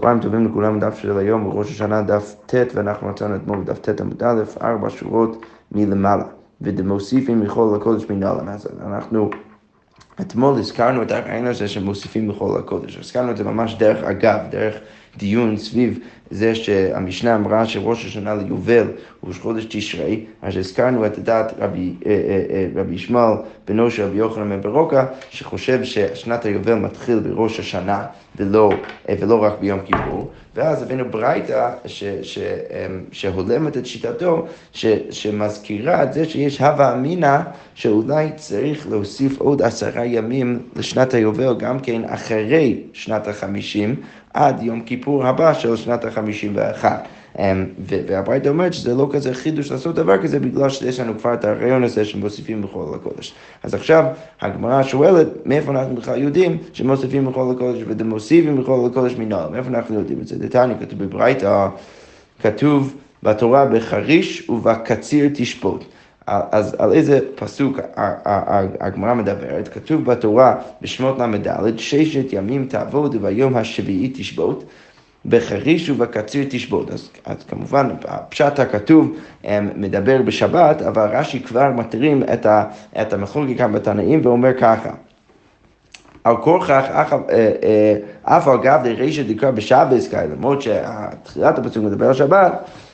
צהריים טובים לכולם, דף של היום, בראש השנה דף ט', ואנחנו מצאנו אתמול בדף ט' עמוד א', ארבע שורות מלמעלה. ודמוסיפים מכל הקודש מנהלן. אז אנחנו אתמול הזכרנו את הרעיון הזה שמוסיפים מכל הקודש. הזכרנו את זה ממש דרך אגב, דרך דיון סביב זה שהמשנה אמרה שראש השנה ליובל הוא ראש חודש תשרי, אז הזכרנו את דעת רבי, אה, אה, אה, רבי ישמעאל בנו של רבי יוחנן מברוקה, שחושב ששנת היובל מתחיל בראש השנה ולא, ולא רק ביום כיפור, ואז הבאנו ברייתא שהולמת את שיטתו, ש, שמזכירה את זה שיש הווה אמינא שאולי צריך להוסיף עוד עשרה ימים לשנת היובל, גם כן אחרי שנת החמישים, עד יום כיפור הבא של שנת החמישים ואחת. אמ, והברייתא אומרת שזה לא כזה חידוש לעשות דבר כזה בגלל שיש לנו כבר את הרעיון הזה שמוסיפים בכל הקודש. אז עכשיו הגמרא שואלת מאיפה אנחנו בכלל יודעים שמוסיפים בכל הקודש ומוסיפים בכל הקודש מנהל, מאיפה אנחנו יודעים את זה? דתניא כתוב בברייתא, כתוב בתורה בחריש ובקציר תשפוט. אז על איזה פסוק הגמרא מדברת? כתוב בתורה בשמות ל"ד, ששת ימים תעבוד וביום השביעי תשבות. בחריש ובקציר תשבות. אז, אז כמובן, הפשט הכתוב אמ, מדבר בשבת, אבל רש"י כבר מתרים את, את המחלוקת כאן בתנאים ואומר ככה. על כורכך אה, אה, אף על גב דרישא דקרא בשבס למרות שתחילת הפסוק מדבר על שבת,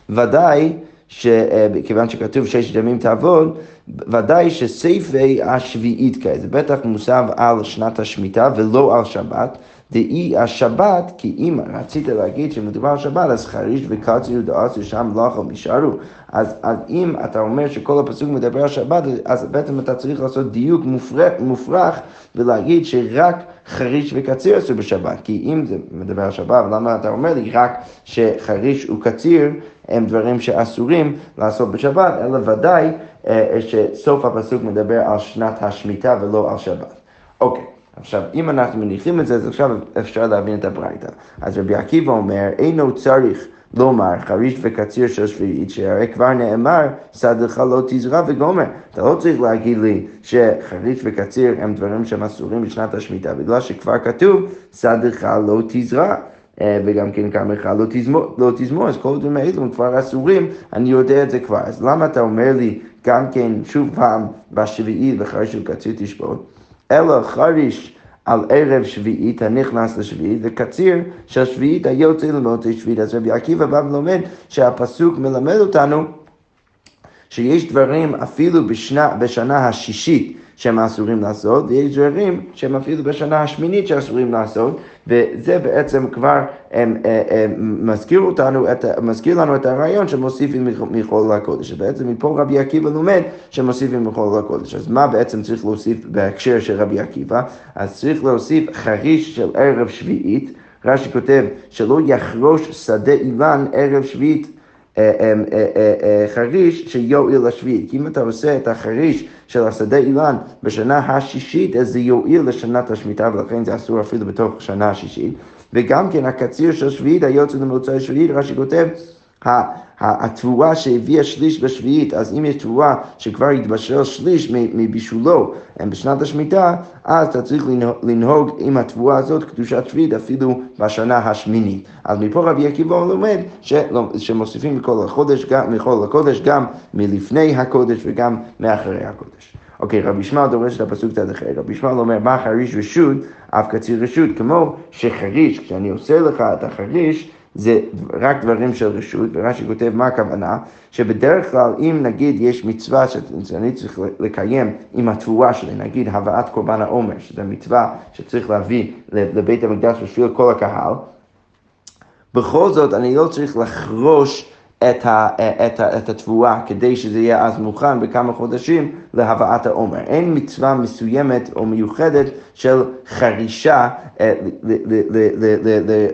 ודאי שכיוון אה, שכתוב ששת ימים תעבוד, ודאי שסייפי השביעית כאלה, זה בטח מוסב על שנת השמיטה ולא על שבת. דאי השבת, כי אם רצית להגיד שמדובר על שבת, אז חריש וקציר דעשו שם לא נשארו. אז, אז אם אתה אומר שכל הפסוק מדבר על שבת, אז בעצם אתה צריך לעשות דיוק מופרח, מופרך ולהגיד שרק חריש וקציר עשו בשבת. כי אם זה מדבר על שבת, למה אתה אומר לי רק שחריש וקציר הם דברים שאסורים לעשות בשבת, אלא ודאי אה, שסוף הפסוק מדבר על שנת השמיטה ולא על שבת. אוקיי. עכשיו, אם אנחנו מניחים את זה, אז עכשיו אפשר להבין את הברייתא. אז רבי עקיבא אומר, אינו צריך לומר חריש וקציר של שביעית, שהרי כבר נאמר, סדך לא תזרע וגומר. אתה לא צריך להגיד לי שחריש וקציר הם דברים שהם אסורים בשנת השמיטה, בגלל שכבר כתוב, סדך לא תזרע. אה, וגם כן קמך לא תזמור, לא תזמור, אז כל הדברים האלו הם כבר אסורים, אני יודע את זה כבר. אז למה אתה אומר לי גם כן שוב פעם בשביעית וחריש וקציר תשבות? אלא חריש על ערב שביעית הנכנס לשביעית, וקציר של שביעית היוצא למותי שביעית. אז רבי עקיבא בא ולומד שהפסוק מלמד אותנו שיש דברים אפילו בשנה, בשנה השישית שהם אסורים לעשות, ויש דברים שהם אפילו בשנה השמינית שאסורים לעשות, וזה בעצם כבר הם, הם, הם, מזכיר, אותנו, את, מזכיר לנו את הרעיון שמוסיפים מחול לקודש. בעצם מפה רבי עקיבא לומד שמוסיפים מחול לקודש. אז מה בעצם צריך להוסיף בהקשר של רבי עקיבא? אז צריך להוסיף חריש של ערב שביעית. רש"י כותב שלא יחרוש שדה אילן ערב שביעית אה, אה, אה, חריש שיועיל לשביעית. כי אם אתה עושה את החריש של השדה אילן בשנה השישית, אז זה יועיל לשנת השמיטה, ולכן זה אסור אפילו בתוך שנה השישית. וגם כן הקציר של שביעית, היוצא למוצאי שביעית, רש"י כותב, התבואה שהביאה שליש בשביעית, אז אם יש תבואה שכבר התבשל שליש מבישולו בשנת השמיטה, אז אתה צריך לנהוג עם התבואה הזאת קדושת שביעית אפילו בשנה השמינית. אז מפה רבי עקיבא לומד שמוסיפים מכל החודש, גם, מכל הקודש, גם מלפני הקודש וגם מאחרי הקודש. אוקיי, רבי ישמעאל דורש את הפסוק קצת אחר. רבי ישמעאל אומר, מה חריש רשות, אף קציר רשות, כמו שחריש, כשאני עושה לך את החריש, זה רק דברים של רשות, ורש"י כותב מה הכוונה, שבדרך כלל אם נגיד יש מצווה שאני צריך לקיים עם התבואה שלי, נגיד הבאת קורבן העומר, שזו מצווה שצריך להביא לבית המקדש בשביל כל הקהל, בכל זאת אני לא צריך לחרוש את, ה, את, ה, את התבואה כדי שזה יהיה אז מוכן בכמה חודשים להבאת העומר. אין מצווה מסוימת או מיוחדת של חרישה אה,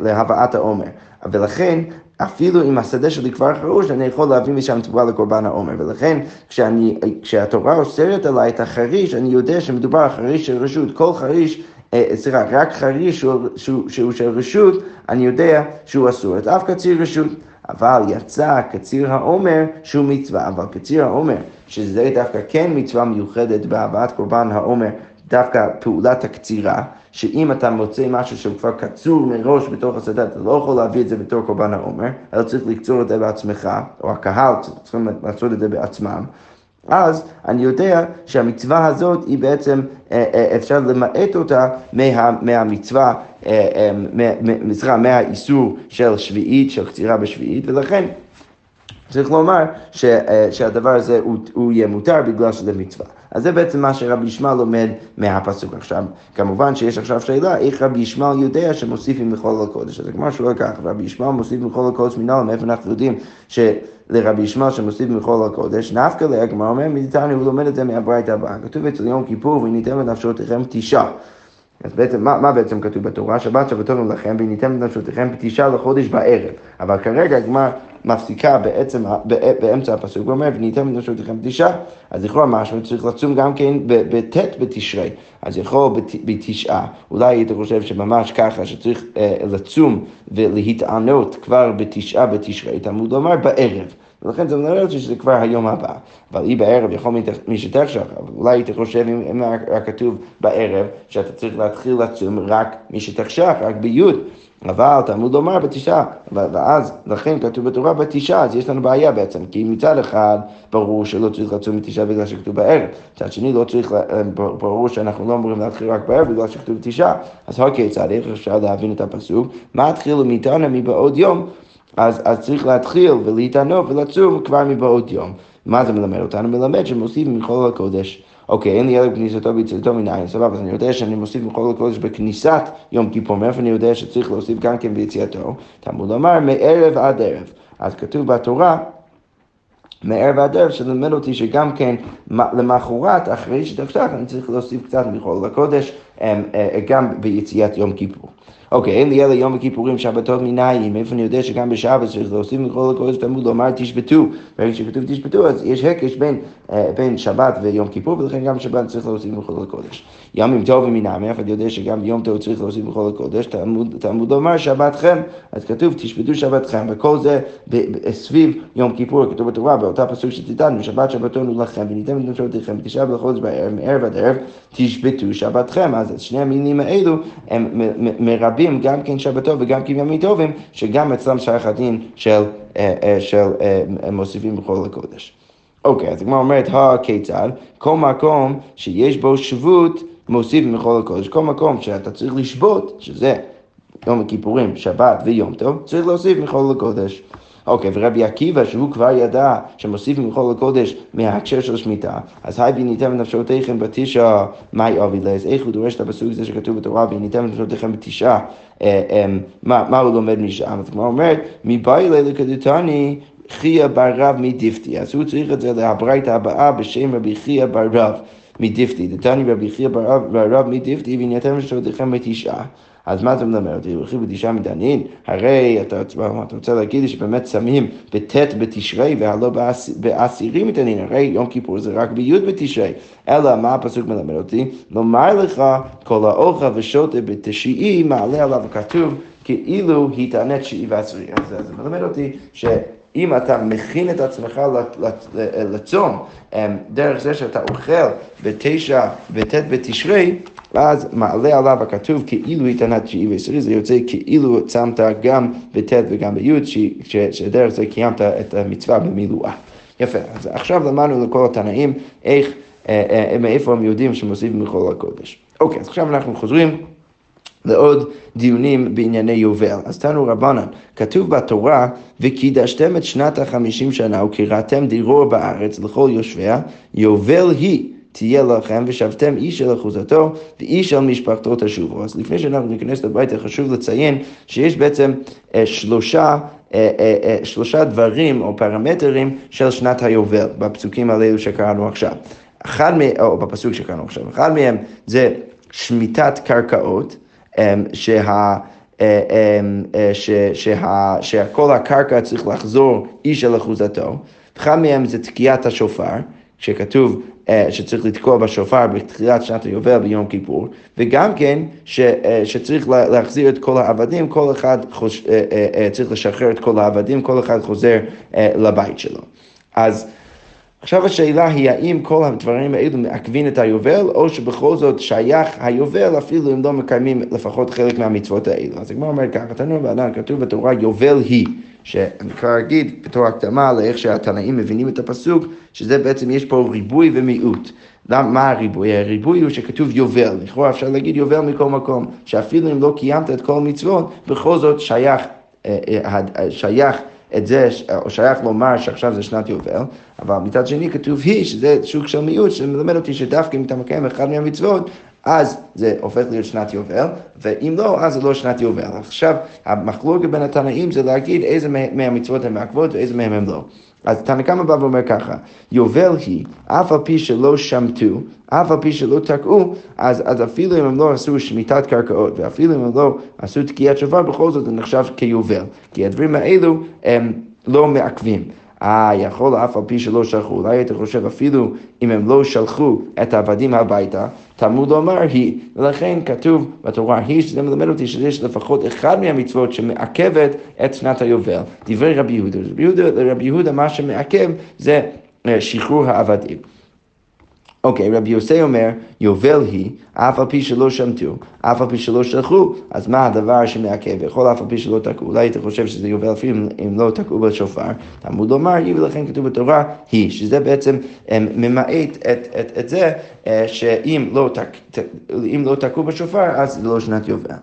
להבאת העומר. ולכן אפילו אם השדה שלי כבר חרוש, אני יכול להביא משם תבואה לקורבן העומר. ולכן כשאני, כשהתורה אוסרת עליי את החריש, אני יודע שמדובר על חריש של רשות. כל חריש, אה, סליחה, רק חריש שהוא, שהוא, שהוא של רשות, אני יודע שהוא אסור. את אף קציר רשות. אבל יצא קציר העומר שהוא מצווה, אבל קציר העומר, שזה דווקא כן מצווה מיוחדת בהבאת קורבן העומר דווקא פעולת הקצירה, שאם אתה מוצא משהו שהוא כבר קצור מראש בתוך השדה, אתה לא יכול להביא את זה בתור קורבן העומר, אלא צריך לקצור את זה בעצמך, או הקהל צריכים לעשות את זה בעצמם. אז אני יודע שהמצווה הזאת היא בעצם, אה, אה, אפשר למעט אותה מה, מהמצווה, אה, סליחה, מהאיסור של שביעית, של קצירה בשביעית, ולכן צריך לומר ש, שהדבר הזה הוא, הוא יהיה מותר בגלל שזה מצווה. אז זה בעצם מה שרבי ישמעאל לומד מהפסוק. עכשיו, כמובן שיש עכשיו שאלה, איך רבי ישמעאל יודע שמוסיפים מחול לקודש? אז הגמרא שואל ככה, רבי ישמעאל מוסיף מחול לקודש מנהל, מאיפה אנחנו יודעים שלרבי ישמעאל שמוסיף מחול לקודש? נפקא לה, הגמרא אומר, מדיתני, הוא לומד את זה מהברייתא הבאה. כתוב אצל יום כיפור, וניתן לנפשותיכם תשעה. אז בעצם, מה, מה בעצם כתוב בתורה? שבת שבתון לכם, וניתן לנפשותיכם בתשעה לחודש בערב. אבל כרגע הגמרא מפסיקה בעצם, באמצע הפסוק, ואומר, וניתן לנפשותיכם בתשעה. אז לכאורה משהו צריך לצום גם כן בט' בתשרי. אז יכול בתשעה, אולי היית חושב שממש ככה, שצריך אה, לצום ולהתענות כבר בתשעה בתשרי, תלמוד לומר בערב. ולכן זה מלמד אותי שזה כבר היום הבא. אבל אי בערב יכול מי שתחשב, אולי היית חושב אם היה כתוב בערב, שאתה צריך להתחיל לצום רק מי שתחשב, רק ביוד. אבל תלמוד לומר בתשעה, ואז לכן כתוב בתורה בתשעה, אז יש לנו בעיה בעצם, כי מצד אחד ברור שלא צריך לצום בתשעה בגלל שכתוב בערב, מצד שני לא צריך, אה, ברור שאנחנו לא אמורים להתחיל רק בערב בגלל שכתוב בתשעה, אז הכיצד, איך אפשר להבין את הפסוק? מה התחילו מאיתנו מבעוד יום? אז, אז צריך להתחיל ולהתענות ולצום כבר מבעוד יום. מה זה מלמד אותנו? מלמד שמוסיף מחול הקודש. אוקיי, אין לי ילד בכניסתו ויציאתו מניין, סבבה, אז אני יודע שאני מוסיף מחול הקודש בכניסת יום כיפור, מאיפה אני יודע שצריך להוסיף גם כן ביציאתו? תלמוד לומר, מערב עד ערב. אז כתוב בתורה, מערב עד ערב, שלמד אותי שגם כן למחרת, אחרי שתפתח, אני צריך להוסיף קצת מחול הקודש, אה, אה, גם ביציאת יום כיפור. אוקיי, אין לי אלא יום הכיפורים שבתות מניים, איפה אני יודע שגם בשבת צריך להוסיף מכל הקודש תלמוד לומר תשבתו, ברגע שכתוב תשבתו אז יש הקש בין, אה, בין שבת ויום כיפור ולכן גם בשבת צריך להוסיף מכל הקודש. ימים טובים מניים, איפה אני יודע שגם ביום טוב צריך להוסיף מכל הקודש, תלמוד, תלמוד לומר שבתכם, אז כתוב תשבתו שבתכם, וכל זה סביב יום כיפור, כתוב בתורה באותה פסוק שציטטנו, שבת שבתון לכם וניתן את נפשותיכם בתשעה בחודש בערב, מערב עד ערב, תשבתו שבתכם, אז שני רבים, גם כן שבתו וגם כן ימים טובים, שגם אצלם שייך הדין של, אה, אה, של אה, מוסיפים בכל הקודש. אוקיי, אז הגמרא אומרת, הכיצד? כל מקום שיש בו שבות, מוסיף מכל הקודש. כל מקום שאתה צריך לשבות, שזה יום הכיפורים, שבת ויום טוב, צריך להוסיף מכל הקודש. אוקיי, ורבי עקיבא, שהוא כבר ידע שמוסיף מכל הקודש מההקשר של שמיטה, אז היי וניתן בנפשותיכם בתשעה, מאי אבי לז, איך הוא דורש את הפסוק הזה שכתוב בתורה, וניתן בנפשותיכם בתשעה, אה, אה, מה הוא לומד משם? אז הוא אומר, מבאי לקדותני חייא בר רב מדיפתי, אז הוא צריך את זה להברייתא הבאה בשם רבי חייא בר רב. מדיפתי, דתני רבי חייא בר רב מדיפתי, וניתן בנפשותיכם בתשעה. אז מה אתה מלמד אותי? הולכים בתשעה מדענין? הרי אתה, אתה רוצה להגיד לי שבאמת שמים בט' בתשרי והלא בעשירי מדענין, הרי יום כיפור זה רק בי' בתשרי. אלא מה הפסוק מלמד אותי? לומר לך כל האוכל ושוטה בתשיעי מעלה עליו כתוב כאילו התענה תשיעי ועשירי. אז זה מלמד אותי ש... אם אתה מכין את עצמך לצום אמ, דרך זה שאתה אוכל בתשע, בט' בתשרי, אז מעלה עליו הכתוב כאילו התענת תשיעי ועשירי, זה יוצא כאילו צמת גם בט' וגם בי', שדרך זה קיימת את המצווה במילואה. יפה, אז עכשיו למדנו לכל התנאים איך, אה, אה, מאיפה הם יודעים שמוסיפים מכל הקודש. אוקיי, אז עכשיו אנחנו חוזרים. לעוד דיונים בענייני יובל. אז תנו רבנן, כתוב בתורה, וקידשתם את שנת החמישים שנה וקראתם דירור בארץ לכל יושביה, יובל היא. תהיה לכם, ושבתם איש אל אחוזתו, ואיש אל משפחתו תשובו. אז לפני שאנחנו ניכנס לביתה, חשוב לציין שיש בעצם אה, שלושה, אה, אה, שלושה דברים או פרמטרים של שנת היובל, בפסוקים האלו שקראנו עכשיו. אחד מהם, או בפסוק שקראנו עכשיו, אחד מהם זה שמיטת קרקעות. אמ, שה... אה, אמ, אה, שכל הקרקע צריך לחזור איש אל אחוזתו. אחד מהם זה תקיעת השופר, שכתוב שצריך לתקוע בשופר בתחילת שנת היובל ביום כיפור, וגם כן ש, שצריך להחזיר את כל העבדים, כל אחד חוש, צריך לשחרר את כל העבדים, כל אחד חוזר לבית שלו. אז עכשיו השאלה היא האם כל הדברים האלו מעכבים את היובל, או שבכל זאת שייך היובל אפילו אם לא מקיימים לפחות חלק מהמצוות האלו. אז הגמרא אומר ככה, תנור בעדן, כתוב בתורה יובל היא, שאני כבר אגיד בתור הקדמה לאיך שהתנאים מבינים את הפסוק, שזה בעצם יש פה ריבוי ומיעוט. מה הריבוי? הריבוי הוא שכתוב יובל, לכאורה אפשר להגיד יובל מכל מקום, שאפילו אם לא קיימת את כל המצוות, בכל זאת שייך, אה, אה, אה, שייך את זה, או שייך לומר שעכשיו זה שנת יובל, אבל מצד שני כתוב היא, שזה שוק של מיעוט, שמלמד אותי שדווקא אם אתה מקיים אחד מהמצוות, אז זה הופך להיות שנת יובל, ואם לא, אז זה לא שנת יובל. עכשיו, המחלוקת בין התנאים זה להגיד איזה מהמצוות הן מעכבות ואיזה מהן הן לא. אז תנא קמא בא ואומר ככה, יובל היא, אף על פי שלא שמטו, אף על פי שלא תקעו, אז, אז אפילו אם הם לא עשו שמיטת קרקעות, ואפילו אם הם לא עשו תקיעת שופר, בכל זאת זה נחשב כיובל. כי הדברים האלו הם לא מעכבים. אה, יכול אף על פי שלא שלחו, אולי היית חושב אפילו אם הם לא שלחו את העבדים הביתה, תלמוד לומר היא, ולכן כתוב בתורה היא, שזה מלמד אותי שיש לפחות אחד מהמצוות שמעכבת את שנת היובל, דברי רבי יהודה. רבי יהודה, רבי יהודה מה שמעכב זה אה, שחרור העבדים. אוקיי, רבי יוסי אומר, יובל היא, אף על פי שלא שמטו, אף על פי שלא שלחו, אז מה הדבר שמעכב? יכול אף על פי שלא תקעו, אולי אתה חושב שזה יובל אפילו אם לא תקעו בשופר, תלמוד לומר היא, ולכן כתוב בתורה היא, שזה בעצם ממעט את, את, את זה אה, שאם לא, תק, לא תקעו בשופר, אז זה לא שנת יובל.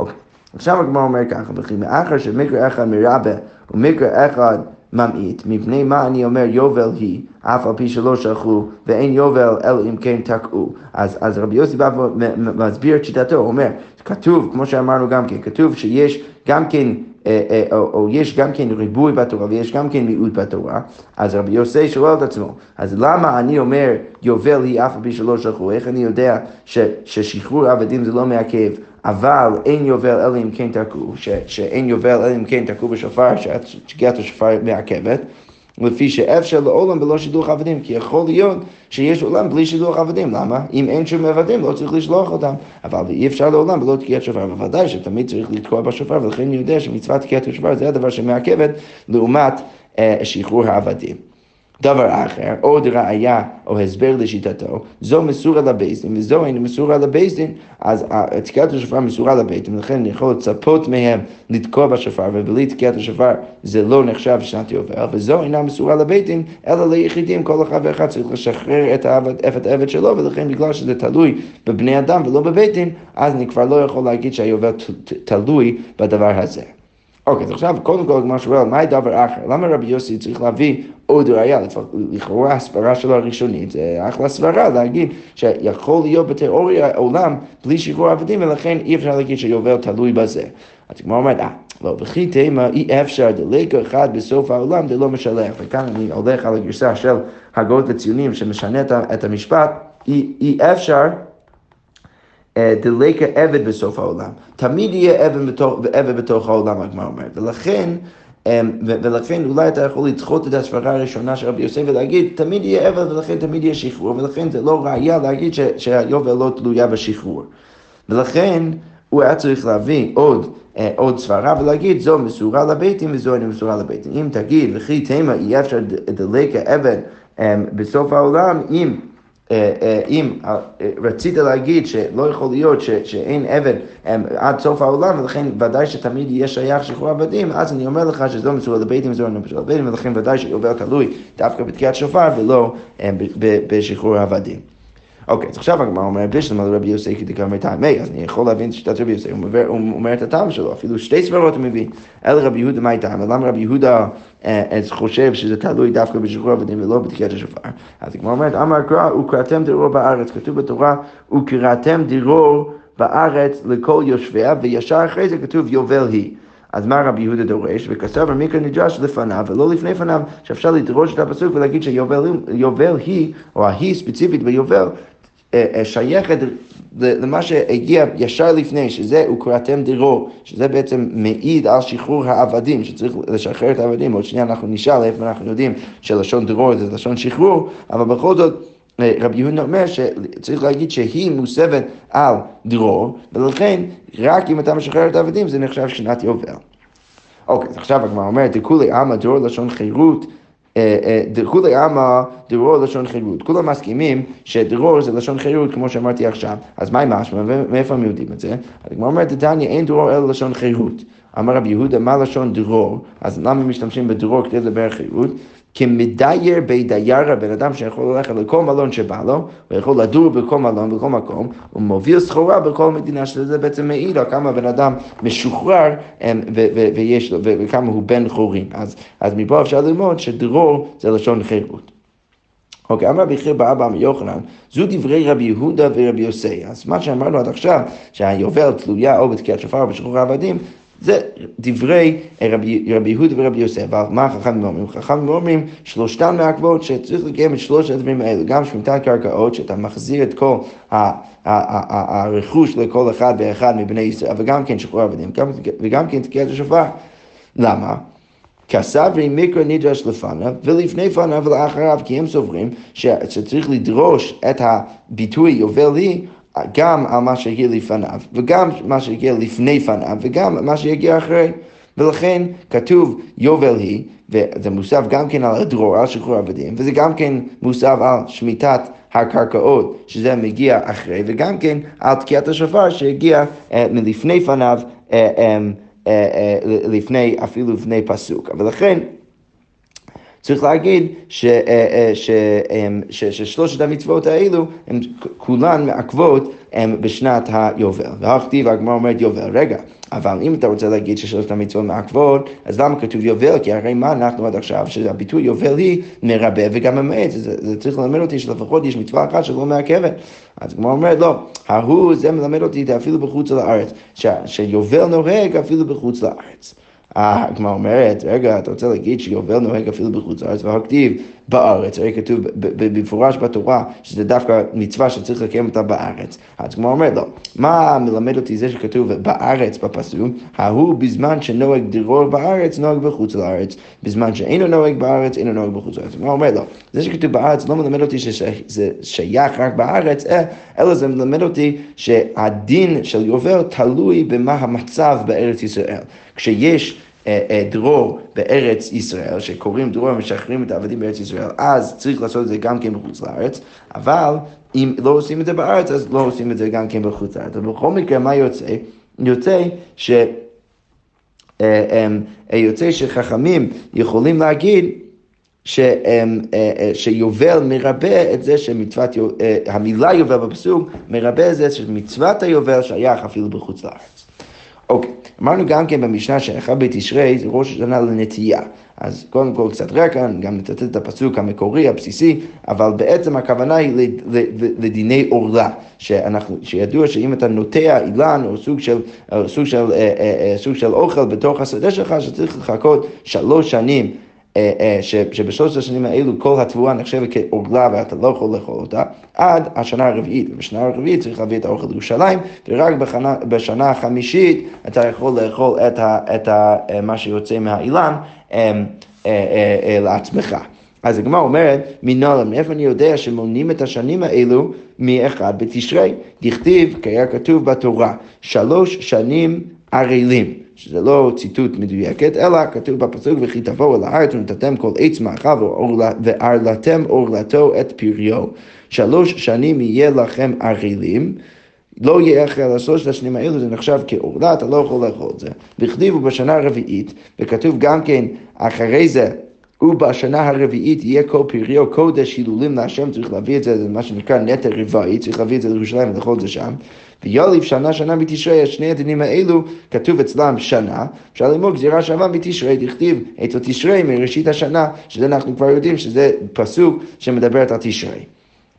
אוקיי, עכשיו הגמרא אומר ככה, וכי מאחר שמקרה אחד מרבה ומקרה אחד ממעיט, מפני מה אני אומר יובל היא, אף על פי שלא שלחו, ואין יובל אלא אם כן תקעו. אז, אז רבי יוסי בא ומסביר את שיטתו, הוא אומר, כתוב, כמו שאמרנו גם כן, כתוב שיש גם כן אה, אה, או, או יש גם כן ריבוי בתורה ויש גם כן מיעוט בתורה, אז רבי יוסי שואל את עצמו, אז למה אני אומר יובל היא אף על פי שלא שלחו, איך אני יודע ש, ששחרור עבדים זה לא מעכב, אבל אין יובל אלא אם כן תקעו, שאין יובל אלא אם כן תקעו בשופר, ששגיאת השופר מעכבת. לפי שאפשר לעולם בלא שידוך עבדים, כי יכול להיות שיש עולם בלי שידוך עבדים, למה? אם אין שום עבדים לא צריך לשלוח אותם, אבל אי אפשר לעולם בלא תקיעת שופר, בוודאי שתמיד צריך לתקוע בשופר, ולכן אני יודע שמצוות תקיעת השופר זה הדבר שמעכבת לעומת אה, שחרור העבדים. דבר אחר, עוד ראיה או הסבר לשיטתו, זו מסורה לבית דין וזו אינה מסורה לבית דין, אז תקיעת השופר מסורה לבית דין, ולכן אני יכול לצפות מהם לתקוע בשופר, ובלי תקיעת השופר זה לא נחשב שנת יובל, וזו אינה מסורה לבית דין, אלא ליחידים, כל אחד ואחד צריך לשחרר את העבד שלו, ולכן בגלל שזה תלוי בבני אדם ולא בבית דין, אז אני כבר לא יכול להגיד שהיובל תלוי בדבר הזה. אוקיי, אז עכשיו קודם כל מה שואל, מה הדבר אחר? למה רבי יוסי צריך להביא עוד ראייה? לכאורה הסברה שלו הראשונית זה אחלה סברה להגיד שיכול להיות בתיאוריה עולם בלי שחרור עבדים ולכן אי אפשר להגיד שיובל תלוי בזה. אז כמו אומרת, אה, לא, וכי תימא אי אפשר דלקה אחד בסוף העולם זה לא משלח. וכאן אני הולך על הגרסה של הגות לציונים שמשנה את המשפט, אי אפשר אה, דלקה עבד בסוף העולם. תמיד יהיה עבד בתוך, העולם, הגמרא אומרת. ולכן, אמ, ולכן אולי אתה יכול לדחות את הסברה הראשונה של רבי יוסף ולהגיד, תמיד יהיה עבד ולכן תמיד יהיה שחרור, ולכן זה לא ראייה להגיד שהיובל לא תלויה בשחרור. ולכן הוא היה צריך להביא עוד, אה, עוד סברה ולהגיד זו מסורה לביתים וזו אינה מסורה לביתים. אם תגיד וכי תימא אי אפשר דלקה עבד בסוף העולם, אם אה, אה, אם אה, רצית להגיד שלא יכול להיות שאין עבד עד סוף העולם ולכן ודאי שתמיד יהיה שייך שחרור עבדים, אז אני אומר לך שזו מסורה לביתים וזו לא מסורה לביתים ולכן ודאי שיובל תלוי דווקא בתקיעת שופר ולא בשחרור עבדים. אוקיי, אז עכשיו הגמרא אומרת, בשלמה לרבי יוסי כדקאמר טעמי, אז אני יכול להבין את שיטת רבי יוסי, הוא אומר את הטעם שלו, אפילו שתי סברות הוא מביא. אל רבי יהודה מה טעם, למה רבי יהודה אה, חושב שזה תלוי דווקא בשחרור עבדים ולא בתקיעת השופר? אז הגמרא אומרת, אמר קרא, וקראתם דרור בארץ, כתוב בתורה, וקראתם דרור בארץ לכל יושביה, וישר אחרי זה כתוב יובל היא. אז מה רבי יהודה דורש? וכסבר מיקרא נדרש לפניו ולא לפני פניו, שאפשר לדרוש את הפסוק ולהגיד שיובל היא, או ההיא ספציפית ביובל, אה, אה, שייכת למה שהגיע ישר לפני, שזה וקראתם דירו, שזה בעצם מעיד על שחרור העבדים, שצריך לשחרר את העבדים. עוד שנייה אנחנו נשאל איפה אנחנו יודעים שלשון דירו זה לשון שחרור, אבל בכל זאת... אה, רבי יהודה אומר שצריך להגיד שהיא מוסבת על דרור, ולכן רק אם אתה משחרר את העבדים זה נחשב שנת יובל. אוקיי, אז עכשיו הגמרא אומרת, דכולי עמא דרור לשון חירות דכולי עמא דרור לשון חירות. כולם מסכימים שדרור זה לשון חירות, כמו שאמרתי עכשיו. אז מה עם משמע, ומאיפה הם יודעים את זה? הגמרא אומרת, דתניא אין דרור אלא לשון חירות. אמר רבי יהודה, מה לשון דרור? אז למה משתמשים בדרור כדי לדבר חירות? כמדייר בדייר, בן אדם שיכול ללכת לכל מלון שבא לו, הוא יכול לדור בכל מלון, בכל מקום, הוא מוביל סחורה בכל מדינה, שזה בעצם מעיד על כמה בן אדם משוחרר ויש לו, וכמה הוא בן חורין. אז, אז מפה אפשר ללמוד שדרור זה לשון חירות. אוקיי, אמר רבי חייא באבא מיוחנן, זו דברי רבי יהודה ורבי יוסי. אז מה שאמרנו עד עכשיו, שהיובל תלויה או בתקיעת שופר או העבדים, זה דברי רבי, רבי יהודה ורבי יוסף, אבל מה החכמים אומרים? חכמים אומרים שלושתן מעכבות שצריך לקיים את שלושת הדברים האלה, גם שמיטת קרקעות, שאתה מחזיר את כל הרכוש לכל אחד ואחד מבני ישראל, וגם כן שחרור עבדים, וגם כן תקיעת השופר. למה? כסברי מיקרו נדרש לפניו ולפני פניו ולאחריו, כי הם סוברים שצריך לדרוש את הביטוי יובל היא גם על מה שהגיע לפניו, וגם מה שהגיע לפני פניו, וגם מה שיגיע אחרי. ולכן כתוב יובל היא, וזה מוסף גם כן על הדרור, על שחרור עבדים, וזה גם כן מוסף על שמיטת הקרקעות, שזה מגיע אחרי, וגם כן על תקיעת השופר שהגיע אה, מלפני פניו, אה, אה, אה, אה, לפני, אפילו לפני פסוק. ולכן צריך להגיד ש, אה, אה, ש, ש, ששלושת המצוות האלו הן כולן מעכבות בשנת היובל. והכתיב הגמרא אומרת יובל, רגע, אבל אם אתה רוצה להגיד ששלושת המצוות מעכבות, אז למה כתוב יובל? כי הרי מה אנחנו עד עכשיו, שהביטוי יובל היא מרבה וגם ממעט, זה, זה צריך ללמד אותי שלפחות יש מצווה אחת שלא מעכבת. אז הגמרא אומרת, לא, ההוא זה מלמד אותי אפילו בחוץ לארץ, שיובל נוהג אפילו בחוץ לארץ. הגמרא אומרת, רגע, אתה רוצה להגיד שיובל נוהג אפילו בחוץ לארץ, והכתיב בארץ, הרי כתוב במפורש בתורה שזה דווקא מצווה שצריך לקיים אותה בארץ. אז הגמרא אומרת, לא, מה מלמד אותי זה שכתוב בארץ בפסוק, ההוא בזמן שנוהג דרור בארץ, נוהג בחוץ לארץ, בזמן שאינו נוהג בארץ, אינו נוהג בחוץ לארץ. הגמרא אומרת, לא, זה שכתוב בארץ לא מלמד אותי שזה שייך רק בארץ, אה, אלא זה מלמד אותי שהדין של יובל תלוי במה המצב בארץ ישראל. כשיש אה, אה, דרור בארץ ישראל, שקוראים דרור ומשחררים את העבדים בארץ ישראל, אז צריך לעשות את זה גם כן בחוץ לארץ, אבל אם לא עושים את זה בארץ, אז לא עושים את זה גם כן בחוץ לארץ. אבל בכל מקרה, מה יוצא? יוצא ש... אה, יוצא שחכמים יכולים להגיד ש, שיובל מרבה את זה שמצוות, המילה יובל בפסוק מרבה את זה שמצוות היובל שייך אפילו בחוץ לארץ. אוקיי, אמרנו גם כן במשנה שאחד בתשרי זה ראש השנה לנטייה. אז קודם כל קצת רקע, גם נצטט את הפסוק המקורי, הבסיסי, אבל בעצם הכוונה היא לדיני עורלה, שאנחנו, שידוע שאם אתה נוטע אילן או סוג של, או סוג של, אה, אה, אה, סוג של אוכל בתוך השדה שלך, שצריך לחכות שלוש שנים אה, אה, שבשלושת השנים האלו כל התבואה נחשבת כעוגלה ואתה לא יכול לאכול אותה, עד השנה הרביעית. ובשנה הרביעית צריך להביא את האוכל לירושלים, ורק בחנה, בשנה החמישית אתה יכול לאכול את, ה, את ה, אה, מה שיוצא מהאילן לעצמך. אז הגמרא אומרת, מנהלה, מאיפה אני יודע שמונים את השנים האלו מאחד בתשרי? דכתיב, כי היה כתוב בתורה, שלוש שנים ערלים. שזה לא ציטוט מדויקת, אלא כתוב בפסוק וכי תבואו אל הארץ ונתתם כל עץ מאכל וערלתם עורלתו את פריו. שלוש שנים יהיה לכם ערלים. לא יהיה אחרי לעשות השנים האלו, זה נחשב כעורלה, אתה לא יכול לאכול את זה. וכתיבו בשנה הרביעית, וכתוב גם כן אחרי זה ובשנה הרביעית יהיה כל פריו קודש הילולים להשם, צריך להביא את זה, זה מה שנקרא נטר רבעי, צריך להביא את זה לירושלים ולאכול את זה שם. ויוליף שנה שנה בתשרי, שני הדינים האלו כתוב אצלם שנה, אפשר ללמוד גזירה שווה בתשרי, דכתיב אצל תשרי מראשית השנה, שזה אנחנו כבר יודעים שזה פסוק שמדברת על תשרי.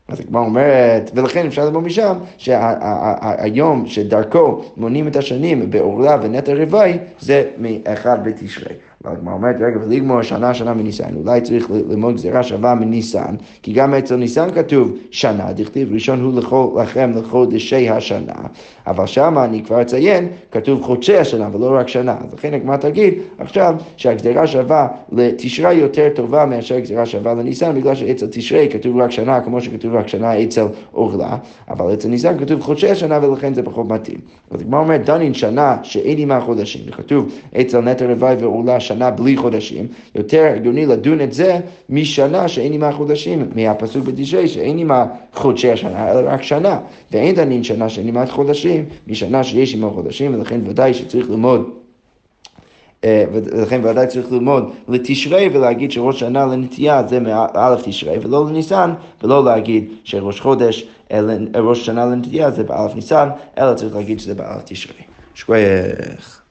אז הגמרא אומרת, ולכן אפשר ללמוד משם שהיום שדרכו מונים את השנים בעורלה ונטע רבעי זה מאחד בתשרי. והגמרא אומרת, רגע, ולגמור שנה שנה מניסן, אולי צריך ללמוד גזירה שווה מניסן, כי גם אצל ניסן כתוב שנה, דכתיב ראשון הוא לכל, לכם לחודשי השנה, אבל שם אני כבר אציין, כתוב חודשי השנה ולא רק שנה, אז לכן הגמרא תגיד עכשיו שהגזירה שווה לתשרי יותר טובה מאשר גזירה שווה לניסן, בגלל שאצל תשרי כתוב רק שנה, כמו שכתוב רק שנה אצל אורלה, אבל אצל ניסן כתוב חודשי השנה ולכן זה פחות מתאים. אז הגמרא אומרת, דנין שנה שאין עימה חודשים, וכתוב אצל נטע רבעי ואורלה שנה שנה בלי חודשים, יותר הגיוני לדון את זה משנה שאין עימה חודשים, מהפסוק בתשרי שאין עימה חודשי השנה, אלא רק שנה, ואין דנין שנה שאין עימה חודשים, משנה שיש עימה חודשים, ולכן ודאי שצריך ללמוד אה, ולכן ודאי צריך ללמוד לתשרי ולהגיד שראש שנה לנטייה זה מאלף תשרי ולא לניסן ולא להגיד שראש חודש, ראש שנה לנטייה זה באלף ניסן אלא צריך להגיד שזה באלף תשרי. שכוייך.